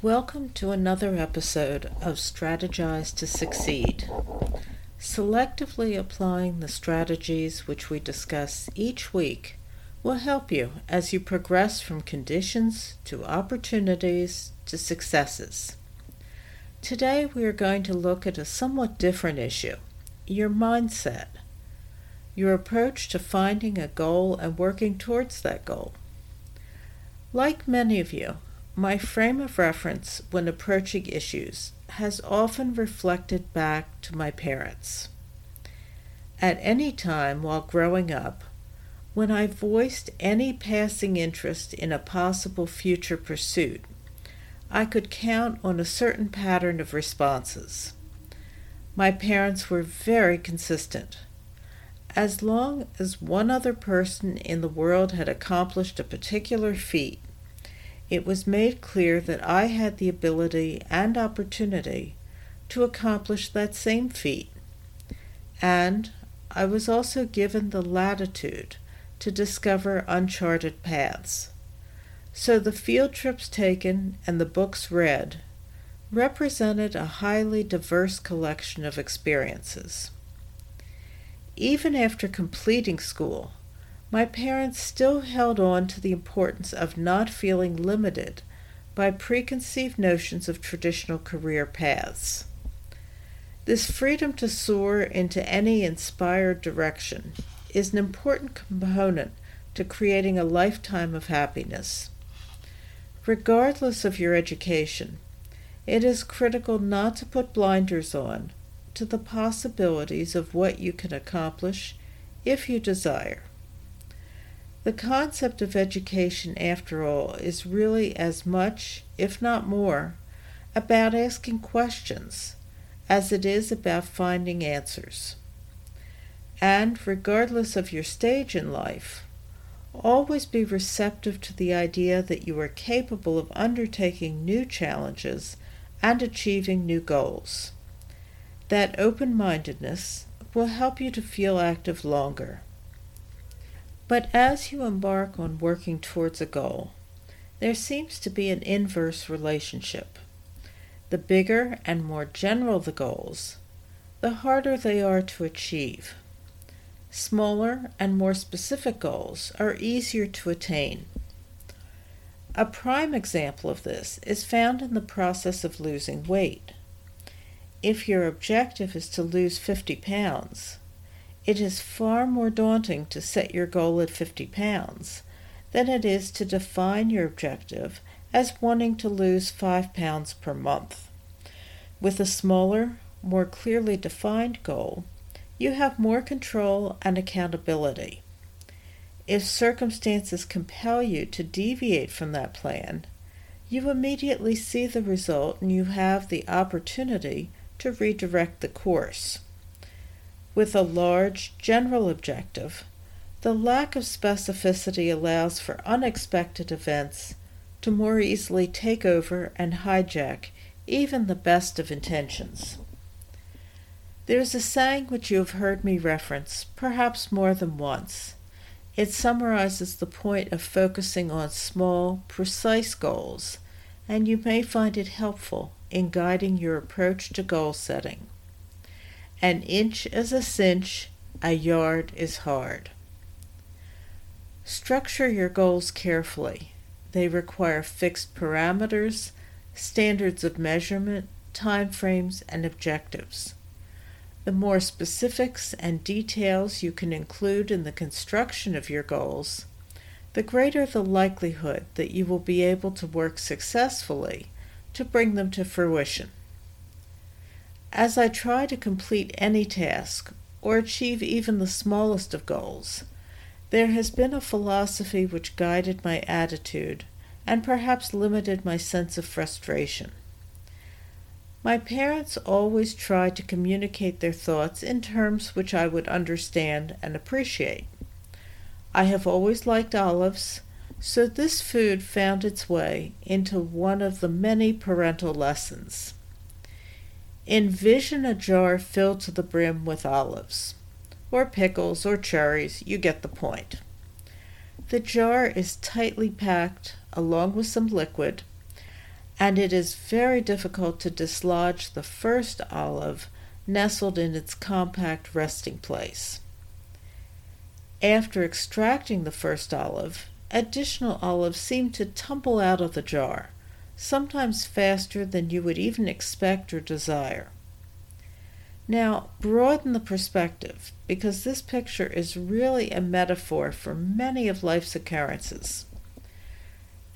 Welcome to another episode of Strategize to Succeed. Selectively applying the strategies which we discuss each week will help you as you progress from conditions to opportunities to successes. Today we are going to look at a somewhat different issue your mindset, your approach to finding a goal and working towards that goal. Like many of you, my frame of reference when approaching issues has often reflected back to my parents. At any time while growing up, when I voiced any passing interest in a possible future pursuit, I could count on a certain pattern of responses. My parents were very consistent. As long as one other person in the world had accomplished a particular feat, it was made clear that I had the ability and opportunity to accomplish that same feat. And I was also given the latitude to discover uncharted paths. So the field trips taken and the books read represented a highly diverse collection of experiences. Even after completing school, my parents still held on to the importance of not feeling limited by preconceived notions of traditional career paths. This freedom to soar into any inspired direction is an important component to creating a lifetime of happiness. Regardless of your education, it is critical not to put blinders on to the possibilities of what you can accomplish if you desire. The concept of education, after all, is really as much, if not more, about asking questions as it is about finding answers. And regardless of your stage in life, always be receptive to the idea that you are capable of undertaking new challenges and achieving new goals. That open mindedness will help you to feel active longer. But as you embark on working towards a goal, there seems to be an inverse relationship. The bigger and more general the goals, the harder they are to achieve. Smaller and more specific goals are easier to attain. A prime example of this is found in the process of losing weight. If your objective is to lose 50 pounds, it is far more daunting to set your goal at 50 pounds than it is to define your objective as wanting to lose 5 pounds per month. With a smaller, more clearly defined goal, you have more control and accountability. If circumstances compel you to deviate from that plan, you immediately see the result and you have the opportunity to redirect the course. With a large general objective, the lack of specificity allows for unexpected events to more easily take over and hijack even the best of intentions. There is a saying which you have heard me reference, perhaps more than once. It summarizes the point of focusing on small, precise goals, and you may find it helpful in guiding your approach to goal setting. An inch is a cinch, a yard is hard. Structure your goals carefully. They require fixed parameters, standards of measurement, time frames, and objectives. The more specifics and details you can include in the construction of your goals, the greater the likelihood that you will be able to work successfully to bring them to fruition. As I try to complete any task or achieve even the smallest of goals, there has been a philosophy which guided my attitude and perhaps limited my sense of frustration. My parents always tried to communicate their thoughts in terms which I would understand and appreciate. I have always liked olives, so this food found its way into one of the many parental lessons. Envision a jar filled to the brim with olives, or pickles, or cherries, you get the point. The jar is tightly packed along with some liquid and it is very difficult to dislodge the first olive nestled in its compact resting place. After extracting the first olive, additional olives seem to tumble out of the jar, sometimes faster than you would even expect or desire. Now, broaden the perspective because this picture is really a metaphor for many of life's occurrences.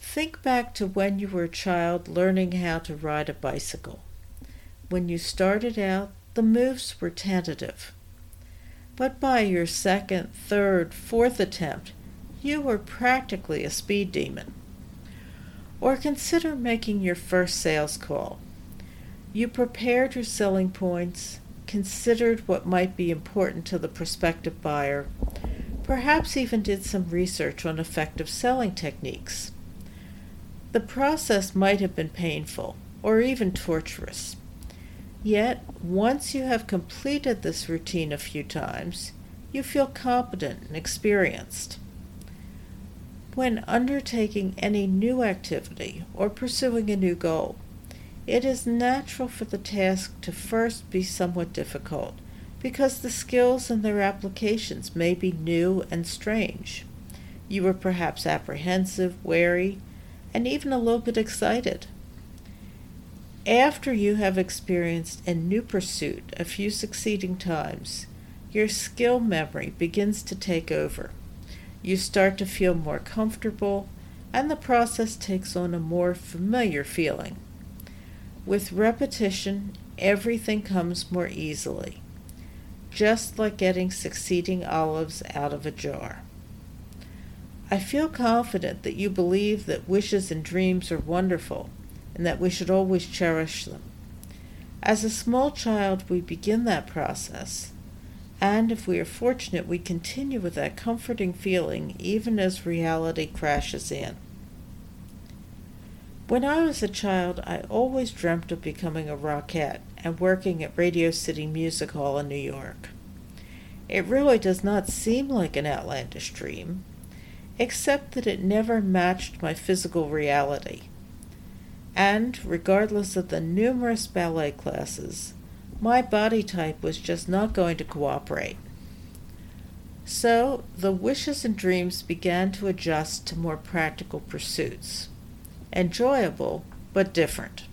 Think back to when you were a child learning how to ride a bicycle. When you started out, the moves were tentative. But by your second, third, fourth attempt, you were practically a speed demon. Or consider making your first sales call. You prepared your selling points, considered what might be important to the prospective buyer, perhaps even did some research on effective selling techniques. The process might have been painful or even torturous. Yet, once you have completed this routine a few times, you feel competent and experienced. When undertaking any new activity or pursuing a new goal, it is natural for the task to first be somewhat difficult because the skills and their applications may be new and strange. You are perhaps apprehensive, wary, and even a little bit excited. After you have experienced a new pursuit a few succeeding times, your skill memory begins to take over. You start to feel more comfortable, and the process takes on a more familiar feeling. With repetition, everything comes more easily, just like getting succeeding olives out of a jar. I feel confident that you believe that wishes and dreams are wonderful and that we should always cherish them. As a small child, we begin that process, and if we are fortunate, we continue with that comforting feeling even as reality crashes in. When I was a child, I always dreamt of becoming a rockette and working at Radio City Music Hall in New York. It really does not seem like an outlandish dream, except that it never matched my physical reality. And, regardless of the numerous ballet classes, my body type was just not going to cooperate. So, the wishes and dreams began to adjust to more practical pursuits. Enjoyable, but different.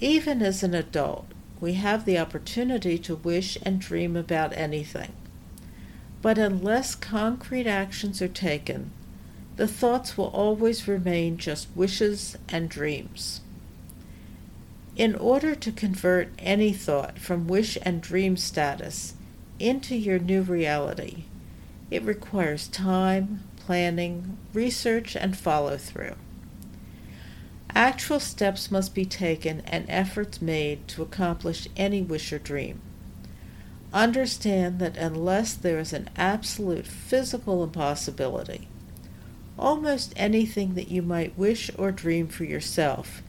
Even as an adult, we have the opportunity to wish and dream about anything. But unless concrete actions are taken, the thoughts will always remain just wishes and dreams. In order to convert any thought from wish and dream status into your new reality, it requires time, planning, research, and follow through. Actual steps must be taken and efforts made to accomplish any wish or dream. Understand that unless there is an absolute physical impossibility, almost anything that you might wish or dream for yourself,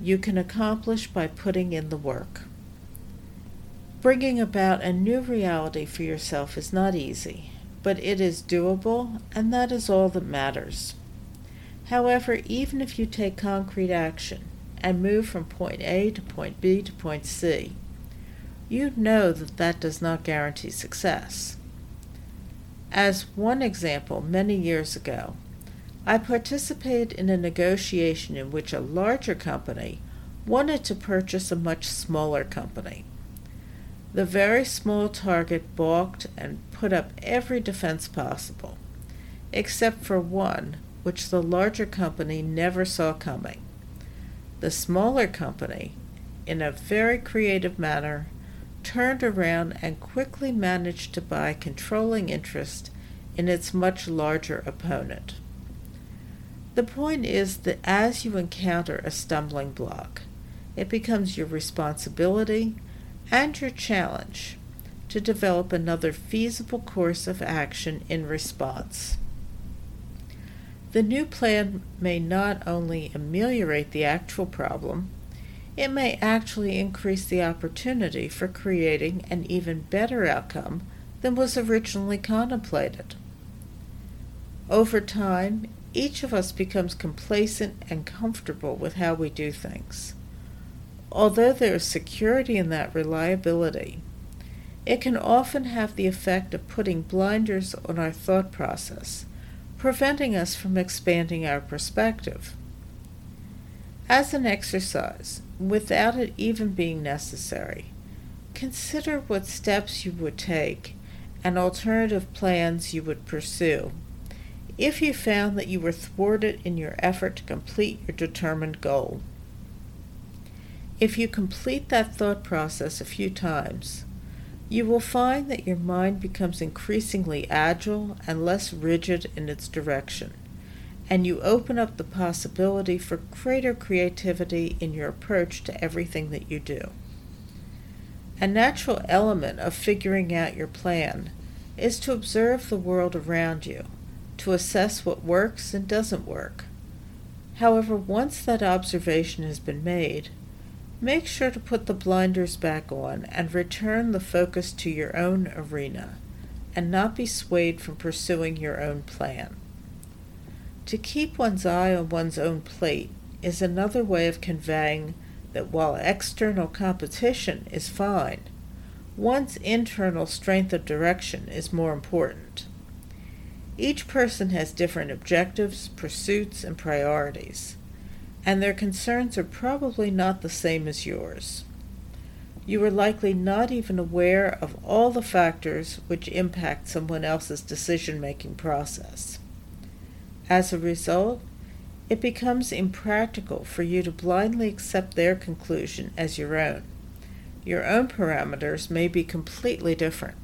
you can accomplish by putting in the work. Bringing about a new reality for yourself is not easy, but it is doable, and that is all that matters. However, even if you take concrete action and move from point A to point B to point C, you know that that does not guarantee success. As one example, many years ago, I participated in a negotiation in which a larger company wanted to purchase a much smaller company. The very small target balked and put up every defense possible, except for one which the larger company never saw coming. The smaller company, in a very creative manner, turned around and quickly managed to buy controlling interest in its much larger opponent. The point is that as you encounter a stumbling block, it becomes your responsibility and your challenge to develop another feasible course of action in response. The new plan may not only ameliorate the actual problem, it may actually increase the opportunity for creating an even better outcome than was originally contemplated. Over time, each of us becomes complacent and comfortable with how we do things. Although there is security in that reliability, it can often have the effect of putting blinders on our thought process, preventing us from expanding our perspective. As an exercise, without it even being necessary, consider what steps you would take and alternative plans you would pursue if you found that you were thwarted in your effort to complete your determined goal. If you complete that thought process a few times, you will find that your mind becomes increasingly agile and less rigid in its direction, and you open up the possibility for greater creativity in your approach to everything that you do. A natural element of figuring out your plan is to observe the world around you, to assess what works and doesn't work. However, once that observation has been made, Make sure to put the blinders back on and return the focus to your own arena and not be swayed from pursuing your own plan. To keep one's eye on one's own plate is another way of conveying that while external competition is fine, one's internal strength of direction is more important. Each person has different objectives, pursuits, and priorities and their concerns are probably not the same as yours. You are likely not even aware of all the factors which impact someone else's decision making process. As a result, it becomes impractical for you to blindly accept their conclusion as your own. Your own parameters may be completely different.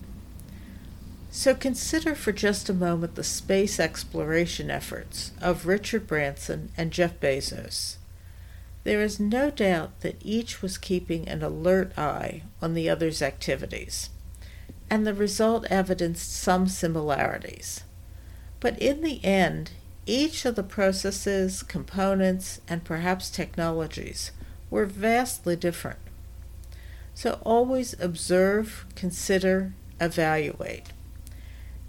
So consider for just a moment the space exploration efforts of Richard Branson and Jeff Bezos. There is no doubt that each was keeping an alert eye on the other's activities, and the result evidenced some similarities. But in the end, each of the processes, components, and perhaps technologies were vastly different. So always observe, consider, evaluate.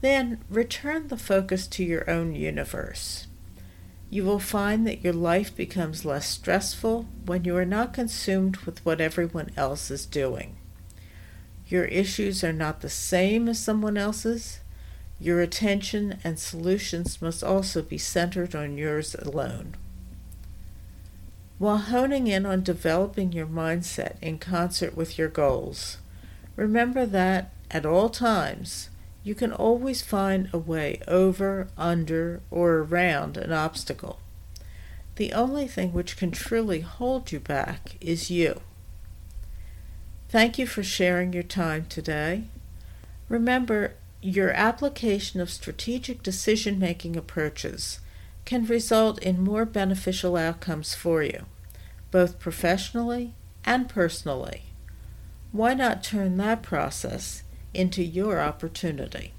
Then return the focus to your own universe. You will find that your life becomes less stressful when you are not consumed with what everyone else is doing. Your issues are not the same as someone else's. Your attention and solutions must also be centered on yours alone. While honing in on developing your mindset in concert with your goals, remember that, at all times, you can always find a way over, under, or around an obstacle. The only thing which can truly hold you back is you. Thank you for sharing your time today. Remember, your application of strategic decision making approaches can result in more beneficial outcomes for you, both professionally and personally. Why not turn that process into your opportunity.